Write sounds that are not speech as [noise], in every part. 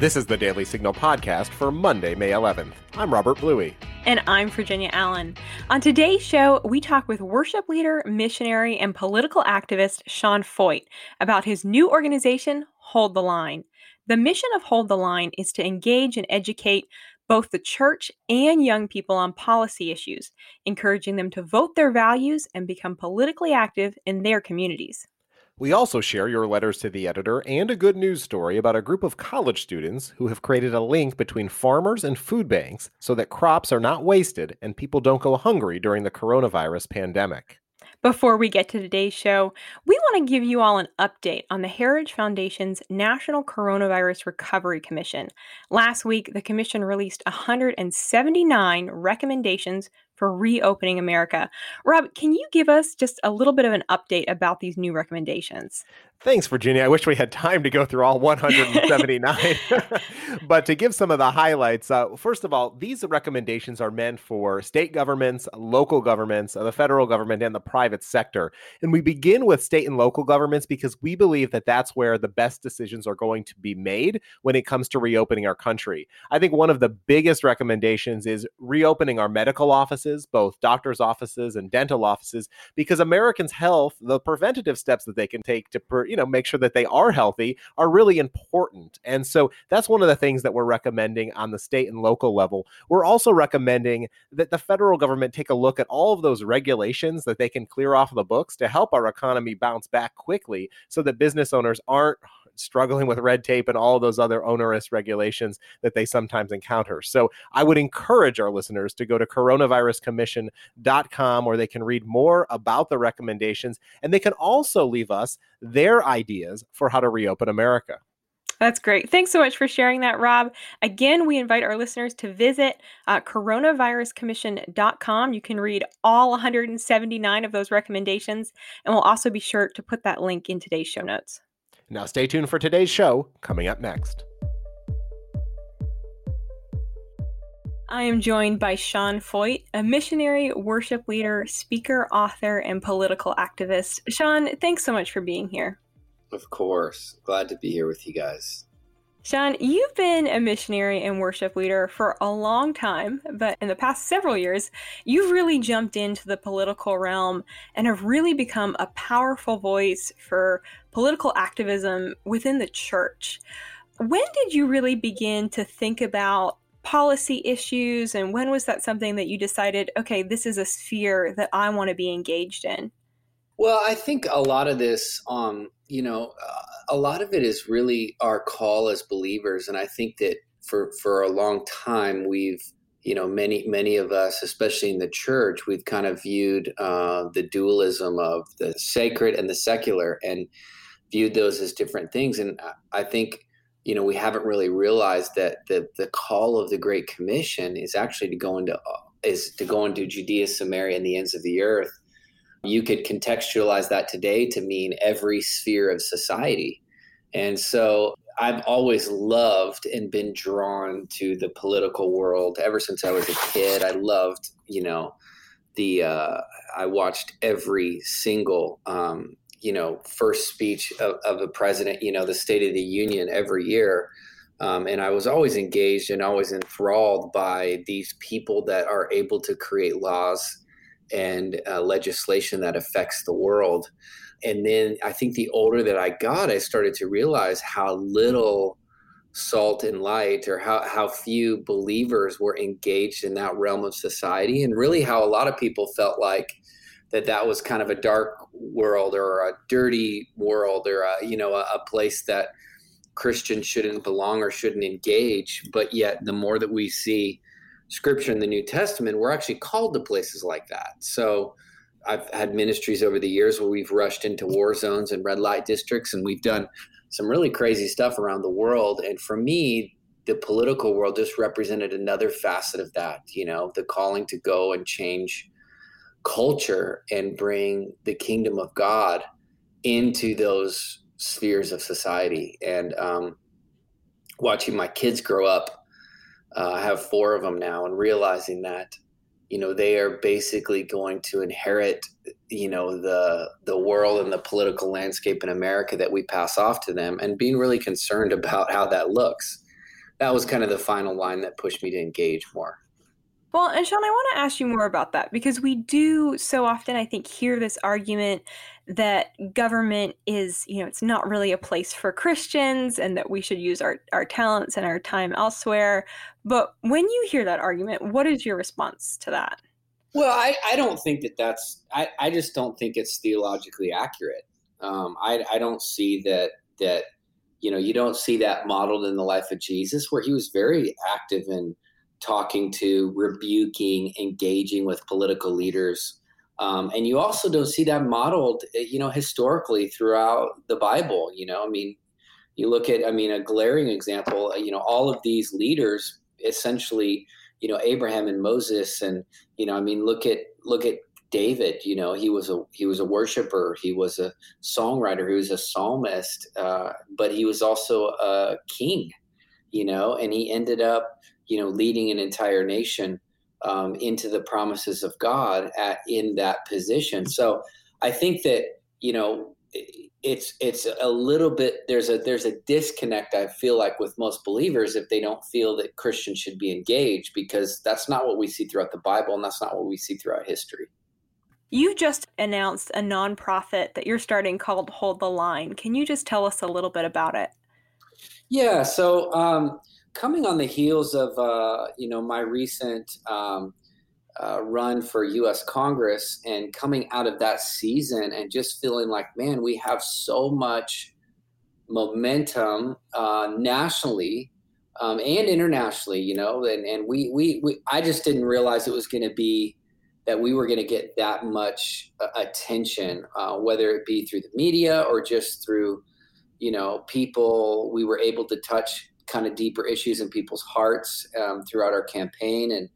This is the Daily Signal podcast for Monday, May 11th. I'm Robert Bluey. And I'm Virginia Allen. On today's show, we talk with worship leader, missionary, and political activist Sean Feucht about his new organization, Hold the Line. The mission of Hold the Line is to engage and educate both the church and young people on policy issues, encouraging them to vote their values and become politically active in their communities. We also share your letters to the editor and a good news story about a group of college students who have created a link between farmers and food banks so that crops are not wasted and people don't go hungry during the coronavirus pandemic. Before we get to today's show, we want to give you all an update on the Heritage Foundation's National Coronavirus Recovery Commission. Last week, the commission released 179 recommendations for reopening America. Rob, can you give us just a little bit of an update about these new recommendations? Thanks, Virginia. I wish we had time to go through all 179. [laughs] but to give some of the highlights, uh, first of all, these recommendations are meant for state governments, local governments, uh, the federal government, and the private sector. And we begin with state and local governments because we believe that that's where the best decisions are going to be made when it comes to reopening our country. I think one of the biggest recommendations is reopening our medical offices, both doctors' offices and dental offices, because Americans' health, the preventative steps that they can take to you know make sure that they are healthy are really important. And so that's one of the things that we're recommending on the state and local level. We're also recommending that the federal government take a look at all of those regulations that they can clear off the books to help our economy bounce back quickly so that business owners aren't struggling with red tape and all those other onerous regulations that they sometimes encounter. So I would encourage our listeners to go to coronaviruscommission.com where they can read more about the recommendations and they can also leave us their ideas for how to reopen America. That's great. Thanks so much for sharing that, Rob. Again, we invite our listeners to visit uh, coronaviruscommission.com. You can read all 179 of those recommendations, and we'll also be sure to put that link in today's show notes. Now, stay tuned for today's show coming up next. I am joined by Sean Feucht, a missionary, worship leader, speaker, author, and political activist. Sean, thanks so much for being here. Of course. Glad to be here with you guys. Sean, you've been a missionary and worship leader for a long time, but in the past several years, you've really jumped into the political realm and have really become a powerful voice for political activism within the church. When did you really begin to think about policy issues, and when was that something that you decided, okay, this is a sphere that I want to be engaged in? Well, I think a lot of this, um, you know, a lot of it is really our call as believers, and I think that for for a long time we've you know many many of us especially in the church we've kind of viewed uh, the dualism of the sacred and the secular and viewed those as different things. And i think you know we haven't really realized that the the call of the great commission is actually to go into is to go into judea samaria and the ends of the earth you could contextualize that today to mean every sphere of society. And so I've always loved and been drawn to the political world ever since I was a kid. I loved, you know, the, uh, I watched every single, um, you know, first speech of, of a president, you know, the State of the Union every year. Um, and I was always engaged and always enthralled by these people that are able to create laws and uh, legislation that affects the world. And then I think the older that I got, I started to realize how little salt and light or how, how few believers were engaged in that realm of society and really how a lot of people felt like that that was kind of a dark world or a dirty world or a, you know a, a place that christians shouldn't belong or shouldn't engage but yet the more that we see scripture in the New Testament, we're actually called to places like that. So I've had ministries over the years where we've rushed into war zones and red light districts, and we've done some really crazy stuff around the world. And for me, the political world just represented another facet of that, you know, the calling to go and change culture and bring the kingdom of God into those spheres of society. And um, watching my kids grow up uh, I have four of them now, and realizing that you know they are basically going to inherit you know the the world and the political landscape in America that we pass off to them, and being really concerned [laughs] about how that looks. that was kind of the final line that pushed me to engage more. Well, and Sean, I want to ask you more about that because we do so often, I think, hear this argument that government is, you know, it's not really a place for Christians and that we should use our, our talents and our time elsewhere. But when you hear that argument, what is your response to that? Well, I, I don't think that that's, I, I just don't think it's theologically accurate. Um, I, I don't see that, that, you know, you don't see that modeled in the life of Jesus where he was very active in talking to, rebuking, engaging with political leaders. Um, and you also don't see that modeled, eh, you know, historically throughout the Bible. You know, I mean, you look at, I mean, a glaring example. You know, all of these leaders essentially, you know, Abraham and Moses, and you know, I mean, look at look at David. You know, he was a he was a worshiper. He was a songwriter. He was a psalmist, uh, but he was also a king. You know, and he ended up you know, leading an entire nation um, into the promises of God at, in that position. So I think that you know it's it's a little bit there's a there's a disconnect I feel like with most believers if they don't feel that Christians should be engaged because that's not what we see throughout the Bible and that's not what we see throughout history. You just announced a nonprofit that you're starting called Hold the Line. Can you just tell us a little bit about it? Yeah, so um, coming on the heels of uh, you know my recent um, uh, run for U.S. Congress and coming out of that season and just feeling like, man, we have so much momentum uh, nationally um, and internationally, you know, and, and we, we, we, I just didn't realize it was going to be that we were going to get that much uh, attention, uh, whether it be through the media or just through, you know, people we were able to touch kind of deeper issues in people's hearts um, throughout our campaign. And,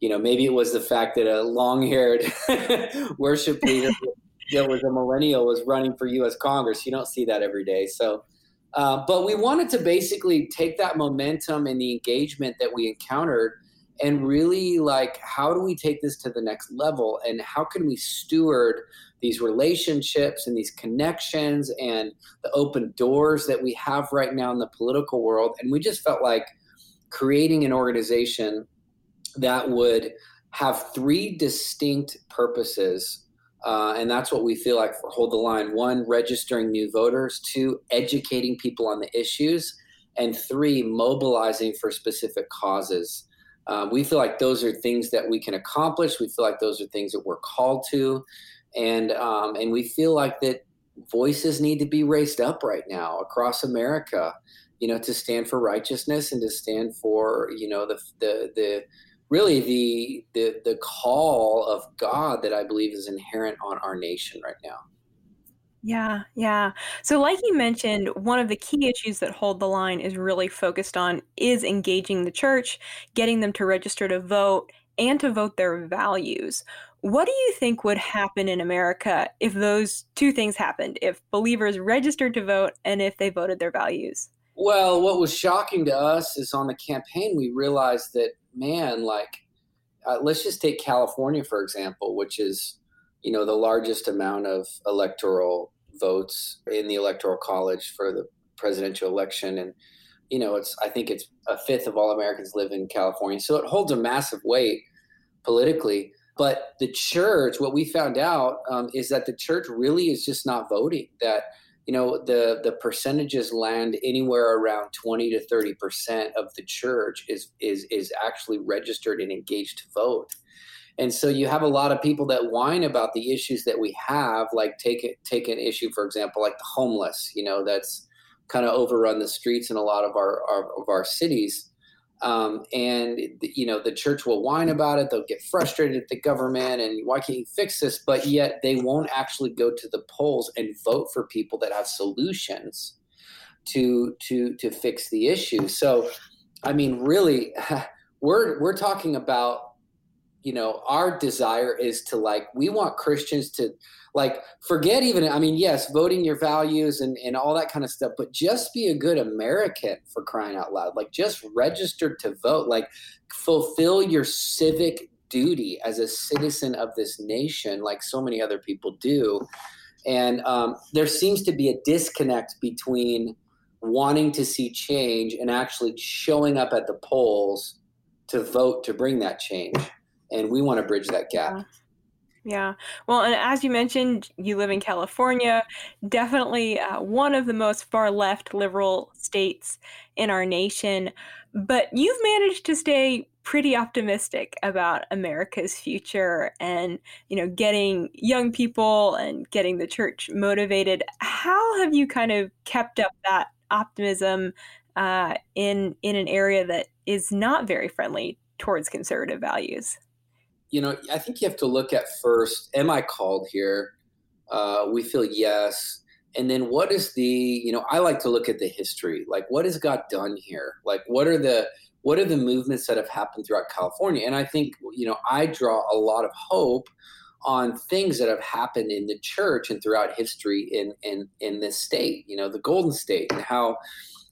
you know, maybe it was the fact that a long haired [laughs] worship leader that was a millennial was running for U.S. Congress. You don't see that every day. So, uh, but we wanted to basically take that momentum and the engagement that we encountered and really like how do we take this to the next level? And how can we steward these relationships and these connections and the open doors that we have right now in the political world? And we just felt like creating an organization that would have three distinct purposes uh, and that's what we feel like for hold the line. One registering new voters. Two educating people on the issues. And three mobilizing for specific causes um, we feel like those are things that we can accomplish. We feel like those are things that we're called to, and um, and we feel like that voices need to be raised up right now across America, you know, to stand for righteousness and to stand for you know the the the really the the the call of God that I believe is inherent on our nation right now. Yeah, yeah. So, like you mentioned, one of the key issues that Hold the Line is really focused on is engaging the church, getting them to register to vote, and to vote their values. What do you think would happen in America if those two things happened? If believers registered to vote and if they voted their values? Well, what was shocking to us is on the campaign, we realized that, man, like, uh, let's just take California, for example, which is you know, the largest amount of electoral votes in the electoral college for the presidential election. And, you know, it's, I think it's a fifth of all Americans live in California. So it holds a massive weight politically. But the church, what we found out um, is that the church really is just not voting. That you know the the percentages land anywhere around 20 to 30 percent of the church is is is actually registered and engaged to vote and so you have a lot of people that whine about the issues that we have, like take take an issue, for example, like the homeless, you know, that's kind of overrun the streets in a lot of our, our of our cities. Um, and you know the church will whine about it. They'll get frustrated at the government and why can't you fix this? But yet they won't actually go to the polls and vote for people that have solutions to to to fix the issue. So i mean really [laughs] we're we're talking about you know our desire is to like we want christians to like forget even i mean yes voting your values and, and all that kind of stuff but just be a good american for crying out loud. Like just register to vote. Like fulfill your civic duty as a citizen of this nation like so many other people do. And um, there seems to be a disconnect between wanting to see change and actually showing up at the polls to vote to bring that change. And we want to bridge that gap. Yeah. Well, and as you mentioned, you live in California, definitely uh, one of the most far left liberal states in our nation. But you've managed to stay pretty optimistic about America's future and, you know, getting young people and getting the church motivated. How have you kind of kept up that optimism uh, in in an area that is not very friendly towards conservative values? You know, I think you have to look at first: Am I called here? Uh, we feel yes, and then what is the? You know, I like to look at the history. Like, what has God done here? Like, what are the what are the movements that have happened throughout California? And I think you know, I draw a lot of hope on things that have happened in the church and throughout history in in in this state. You know, the Golden State and how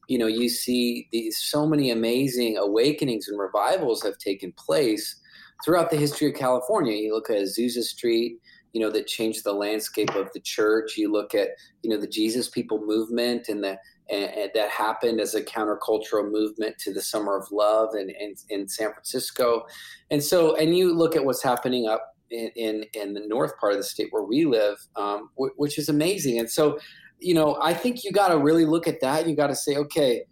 you know you see these so many amazing awakenings and revivals have taken place throughout the history of California. You look at Azusa Street, you know, that changed the landscape of the church. You look at you know the Jesus People movement and the and, and that happened as a countercultural movement to the Summer of Love in, in, in San Francisco, and so and you look at what's happening up in, in, in the north part of the state where we live, um, w- which is amazing. And so, you know, I think you got to really look at that. You got to say, okay,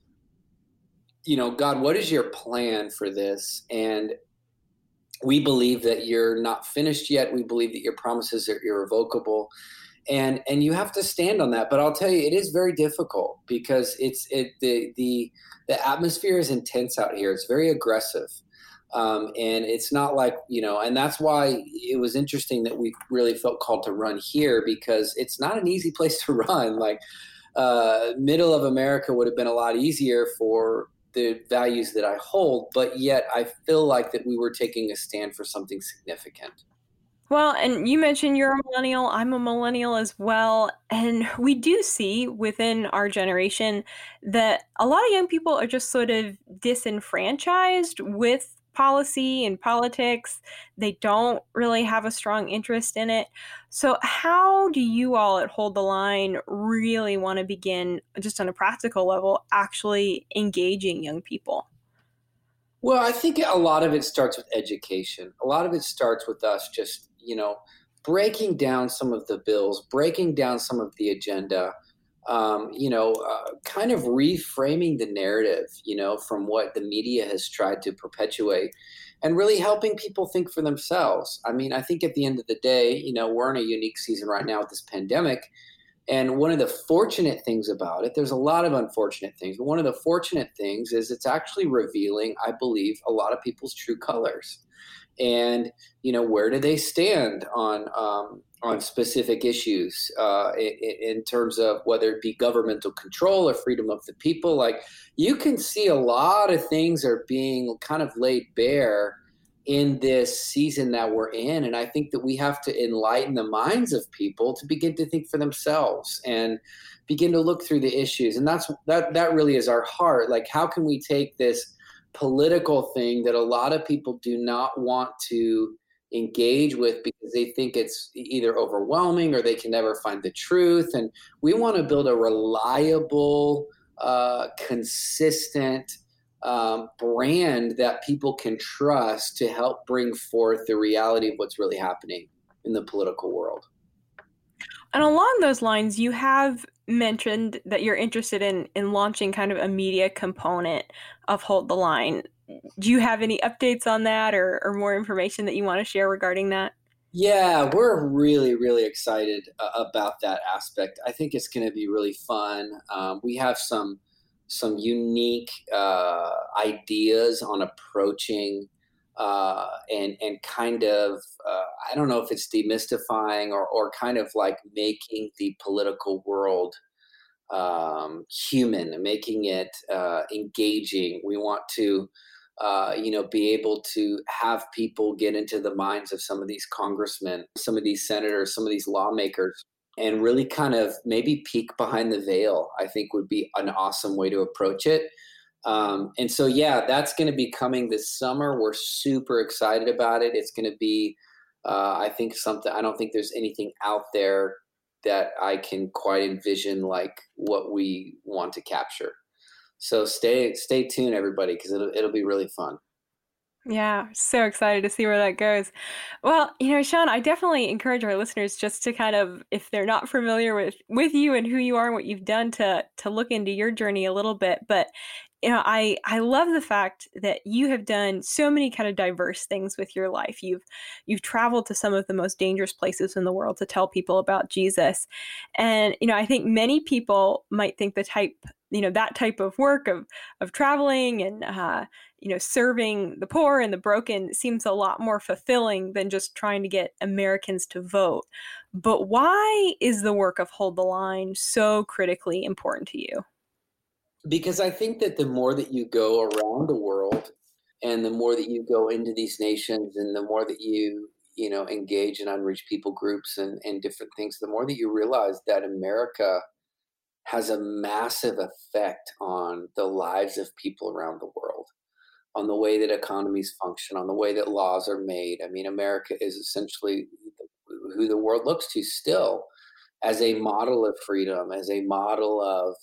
you know, God, what is your plan for this? And we believe that you're not finished yet. We believe that your promises are irrevocable. And and you have to stand on that. But I'll tell you, it is very difficult because it's it the the the atmosphere is intense out here. It's very aggressive. Um, and it's not like, you know, and that's why it was interesting that we really felt called to run here because it's not an easy [laughs] place to run. Like, uh, middle of America would have been a lot easier for the values that I hold, but yet I feel like that we were taking a stand for something significant. Well, and you mentioned you're a millennial. I'm a millennial as well. And we do see within our generation that a lot of young people are just sort of disenfranchised with policy and politics. They don't really have a strong interest in it. So, how do you all at Hold the Line really want to begin, just on a practical level, actually engaging young people? Well, I think a lot of it starts with education. A lot of it starts with us just, you know, breaking down some of the bills, breaking down some of the agenda, um, you know, uh, kind of reframing the narrative, you know, from what the media has tried to perpetuate and really helping people think for themselves. I mean, I think at the end of the day, you know, we're in a unique season right now with this pandemic. And one of the fortunate things about it, there's a lot of unfortunate things, but one of the fortunate things is it's actually revealing, I believe, a lot of people's true colors. And, you know, where do they stand on um, on specific issues uh, in, in, terms of whether it be governmental control or freedom of the people. Like you can see a lot of things are being kind of laid bare in this season that we're in. And I think that we have to enlighten the minds of people to begin to think for themselves and begin to look through the issues. And that's that that really is our heart. Like how can we take this political thing that a lot of people do not want to engage with because they think it's either overwhelming or they can never find the truth. And we want to build a reliable, uh, consistent um, brand that people can trust to help bring forth the reality of what's really happening in the political world. And along those lines, you have mentioned that you're interested in in launching kind of a media component of Hold the Line do you have any updates on that or, or more information that you want to share regarding that? Yeah, we're really, really excited uh, about that aspect. I think it's going to be really fun. Um, we have some some unique uh, ideas on approaching uh, and and kind of uh, I don't know if it's demystifying or or kind of like making the political world um, human, making it uh, engaging. We want to uh, you know, be able to have people get into the minds of some of these congressmen, some of these senators, some of these lawmakers, and really kind of maybe peek behind the veil, I think would be an awesome way to approach it. Um, and so, yeah, that's going to be coming this summer. We're super excited about it. It's going to be, uh, I think, something, I don't think there's anything out there that I can quite envision like what we want to capture. So stay stay tuned, everybody, because it'll it'll be really fun. Yeah, so excited to see where that goes. Well, you know, Sean, I definitely encourage our listeners just to kind of, if they're not familiar with with you and who you are and what you've done, to to look into your journey a little bit. But you know, I I love the fact that you have done so many kind of diverse things with your life. You've you've traveled to some of the most dangerous places in the world to tell people about Jesus. And you know, I think many people might think the type, you know, that type of work of of traveling and uh, you know, serving the poor and the broken seems a lot more fulfilling than just trying to get Americans to vote. But why is the work of Hold the Line so critically important to you? because I think that the more that you go around the world and the more that you go into these nations and the more that you you know engage in unreached people groups and, and different things the more that you realize that america has a massive effect on the lives of people around the world on the way that economies function on the way that laws are made i mean america is essentially who the world looks to still as a model of freedom as a model of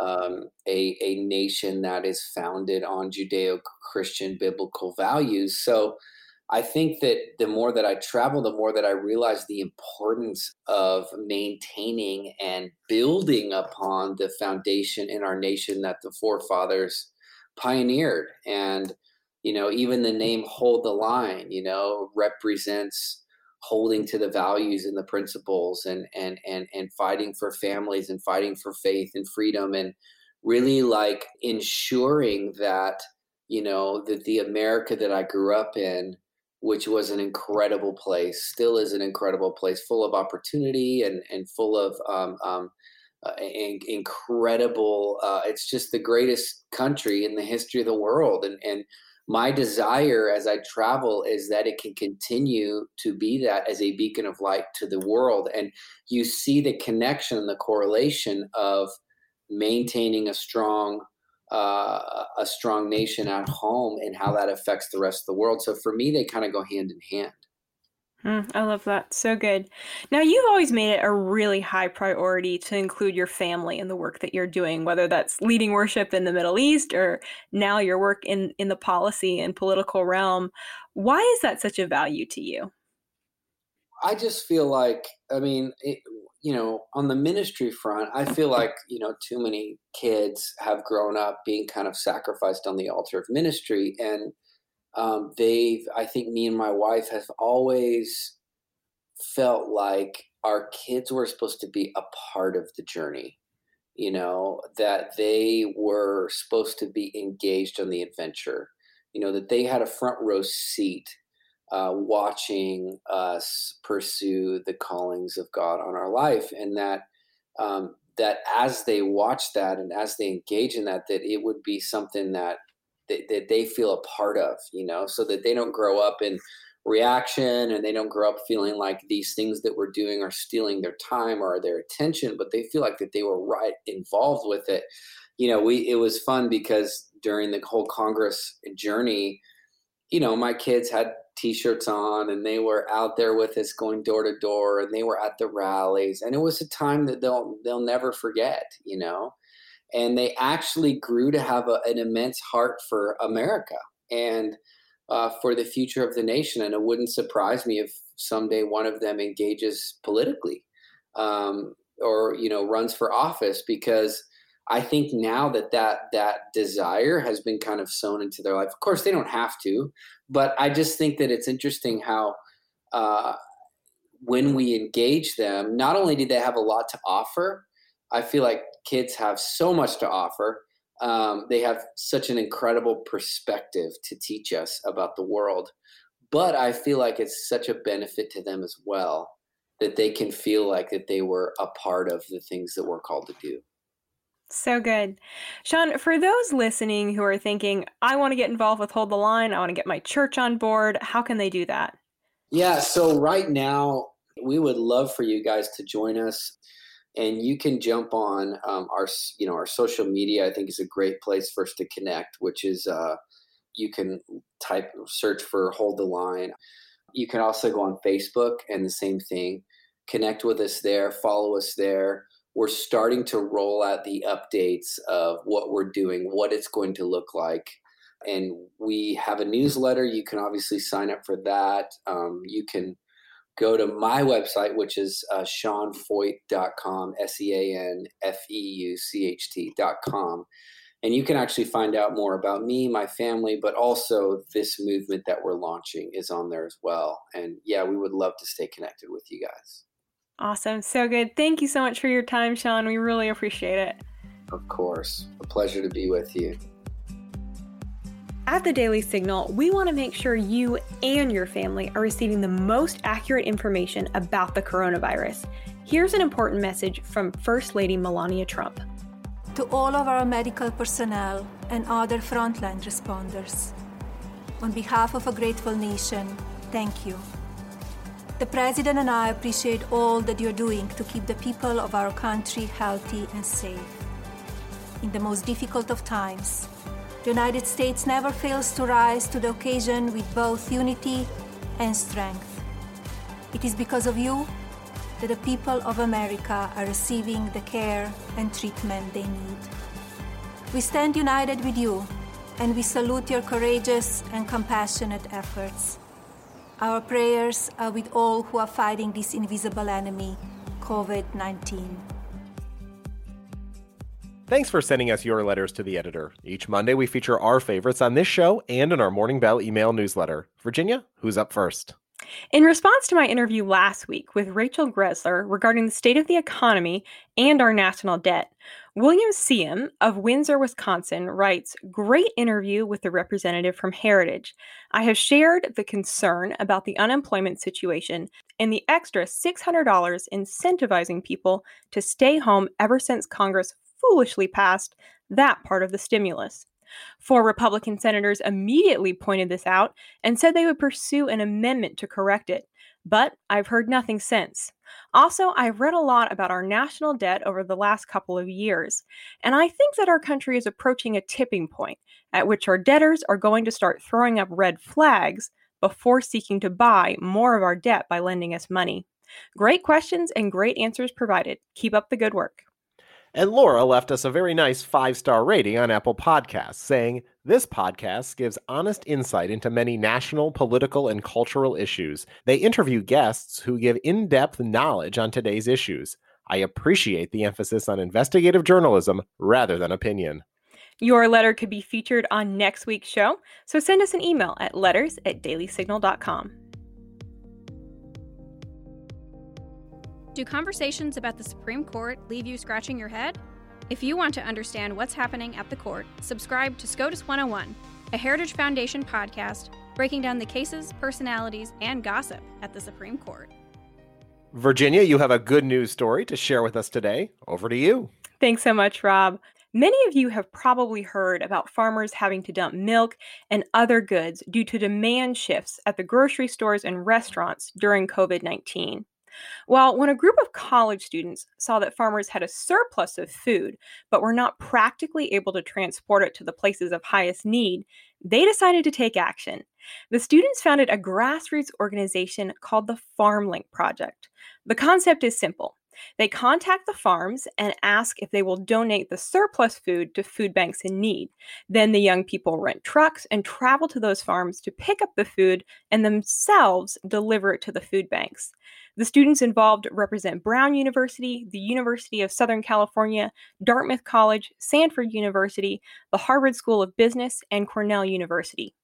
um, a, a nation that is founded on Judeo Christian biblical values. So I think that the more that I travel, the more that I realize the importance of maintaining and building upon the foundation in our nation that the forefathers pioneered. And, you know, even the name Hold the Line, you know, represents holding to the values and the principles and and and and fighting for families and fighting for faith and freedom and really like ensuring that you know that the America that I grew up in which was an incredible place still is an incredible place full of opportunity and and full of um, um, uh, incredible uh, it's just the greatest country in the history of the world and and my desire as I travel is that it can continue to be that as a beacon of light to the world. And you see the connection, the correlation of maintaining a strong uh, a strong nation at home and how that affects the rest of the world. So for me, they kind of go hand in hand. Mm, I love that. So good. Now, you've always made it a really high priority to include your family in the work that you're doing, whether that's leading worship in the Middle East or now your work in, in the policy and political realm. Why is that such a value to you? I just feel like, I mean, it, you know, on the ministry front, I feel like, you know, too many kids have grown up being kind of sacrificed on the altar of ministry. And um, they've i think me and my wife have always felt like our kids were supposed to be a part of the journey you know that they were supposed to be engaged on the adventure you know that they had a front row seat uh, watching us pursue the callings of god on our life and that um, that as they watch that and as they engage in that that it would be something that that, that they feel a part of, you know, so that they don't grow up in reaction and they don't grow up feeling like these things that we're doing are stealing their time or their attention, but they feel like that they were right involved with it. You know, we it was fun because during the whole Congress journey, you know, my kids had t-shirts on and they were out there with us going door to door and they were at the rallies and it was a time that they'll they'll never forget, you know and they actually grew to have a, an immense heart for America and uh, for the future of the nation. And it wouldn't surprise me if someday one of them engages politically um, or you know runs for office because I think now that that that desire has been kind of sown into their life. Of course, they don't have to, but I just think that it's interesting how. Uh, when we engage them, not only do they have a lot to offer, I feel like kids have so much to offer. Um, they have such an incredible perspective to teach us about the world. But I feel like it's such a benefit to them as well that they can feel like that they were a part of the things that we're called to do. So good. Sean, for those listening who are thinking, I want to get involved with Hold the Line, I want to get my church on board, how can they do that? Yeah, so right now, we would love for you guys to join us and you can jump on um, our you know our social media i think is a great place for us to connect which is uh, you can type search for hold the line you can also go on facebook and the same thing connect with us there, follow us there. We're starting to roll out the updates of what we're doing, what it's going to look like. And we have a newsletter. You can obviously sign up for that. Um, you can go to my website, which is uh, seanfeucht.com, S E A N F E U C H T.com. And you can actually find out more about me, my family, but also this movement that we're launching is on there as well. And yeah, we would love to stay connected with you guys. Awesome. So good. Thank you so much for your time, Sean. We really appreciate it. Of course. A pleasure to be with you. At the Daily Signal, we want to make sure you and your family are receiving the most accurate information about the coronavirus. Here's an important message from First Lady Melania Trump. To all of our medical personnel and other frontline responders, on behalf of a grateful nation, thank you. The President and I appreciate all that you're doing to keep the people of our country healthy and safe. In the most difficult of times, the United States never fails to rise to the occasion with both unity and strength. It is because of you that the people of America are receiving the care and treatment they need. We stand united with you and we salute your courageous and compassionate efforts. Our prayers are with all who are fighting this invisible enemy, COVID 19. Thanks for sending us your letters to the editor. Each Monday, we feature our favorites on this show and in our Morning Bell email newsletter. Virginia, who's up first? In response to my interview last week with Rachel Greszler regarding the state of the economy and our national debt, William Seam of Windsor, Wisconsin writes Great interview with the representative from Heritage. I have shared the concern about the unemployment situation and the extra $600 incentivizing people to stay home ever since Congress foolishly passed that part of the stimulus. Four Republican senators immediately pointed this out and said they would pursue an amendment to correct it. But I've heard nothing since. Also, I've read a lot about our national debt over the last couple of years, and I think that our country is approaching a tipping point at which our debtors are going to start throwing up red flags before seeking to buy more of our debt by lending us money. Great questions and great answers provided. Keep up the good work. And Laura left us a very nice five star rating on Apple Podcasts, saying, This podcast gives honest insight into many national, political, and cultural issues. They interview guests who give in depth knowledge on today's issues. I appreciate the emphasis on investigative journalism rather than opinion. Your letter could be featured on next week's show, so send us an email at letters at dailysignal.com. Do conversations about the Supreme Court leave you scratching your head? If you want to understand what's happening at the court, subscribe to SCOTUS 101, a Heritage Foundation podcast breaking down the cases, personalities, and gossip at the Supreme Court. Virginia, you have a good news story to share with us today. Over to you. Thanks so much, Rob. Many of you have probably heard about farmers having to dump milk and other goods due to demand shifts at the grocery stores and restaurants during COVID 19. Well, when a group of college students saw that farmers had a surplus of food, but were not practically able to transport it to the places of highest need, they decided to take action. The students founded a grassroots organization called the FarmLink Project. The concept is simple. They contact the farms and ask if they will donate the surplus food to food banks in need. Then the young people rent trucks and travel to those farms to pick up the food and themselves deliver it to the food banks. The students involved represent Brown University, the University of Southern California, Dartmouth College, Stanford University, the Harvard School of Business, and Cornell University.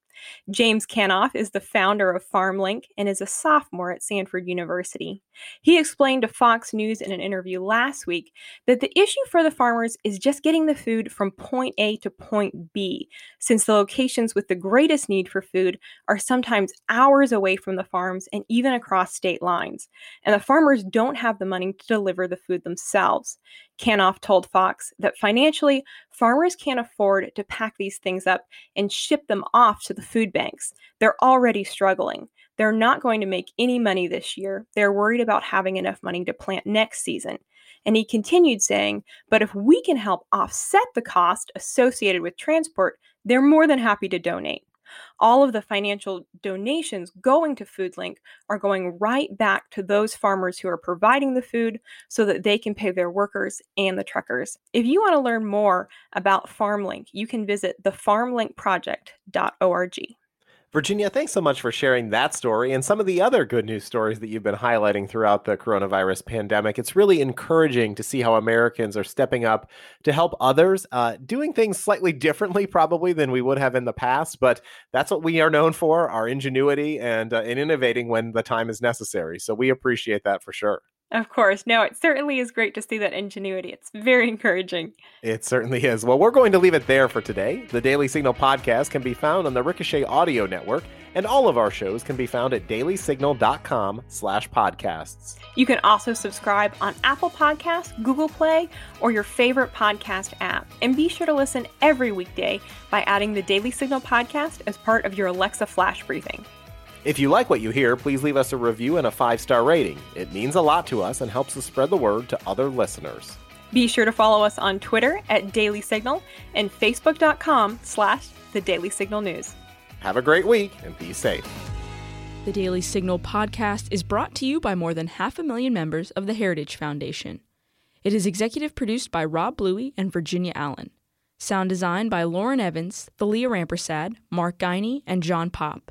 James Kanoff is the founder of FarmLink and is a sophomore at Stanford University. He explained to Fox News in an interview last week that the issue for the farmers is just getting the food from point A to point B, since the locations with the greatest need for food are sometimes hours away from the farms and even across state lines, and the farmers don't have the money to deliver the food themselves. Kanoff told Fox that financially, farmers can't afford to pack these things up and ship them off to the food banks. They're already struggling. They're not going to make any money this year. They're worried about having enough money to plant next season. And he continued saying, But if we can help offset the cost associated with transport, they're more than happy to donate. all of the financial donations going to FoodLink are going right back to those farmers who are providing the food so that they can pay their workers and the truckers. If you want to learn more about FarmLink, you can visit thefarmlinkproject.org. Virginia, thanks so much for sharing that story and some of the other good news stories that you've been highlighting throughout the coronavirus pandemic. It's really encouraging to see how Americans are stepping up to help others, uh, doing things slightly differently, probably, than we would have in the past. But that's what we are known for our ingenuity and, uh, and innovating when the time is necessary. So we appreciate that for sure. Of course. No, it certainly is great to see that ingenuity. It's very encouraging. It certainly is. Well, we're going to leave it there for today. The Daily Signal podcast can be found on the Ricochet Audio Network, and all of our shows can be found at dailysignal.com slash podcasts. You can also subscribe on Apple Podcasts, Google Play, or your favorite podcast app. And be sure to listen every weekday by adding the Daily Signal podcast as part of your Alexa flash briefing. If you like what you hear, please leave us a review and a five star rating. It means a lot to us and helps us spread the word to other listeners. Be sure to follow us on Twitter at Daily Signal and Facebook.com slash The Daily Signal News. Have a great week and be safe. The Daily Signal podcast is brought to you by more than half a million members of the Heritage Foundation. It is executive produced by Rob Bluey and Virginia Allen. Sound design by Lauren Evans, Thalia Rampersad, Mark Guiney, and John Pop.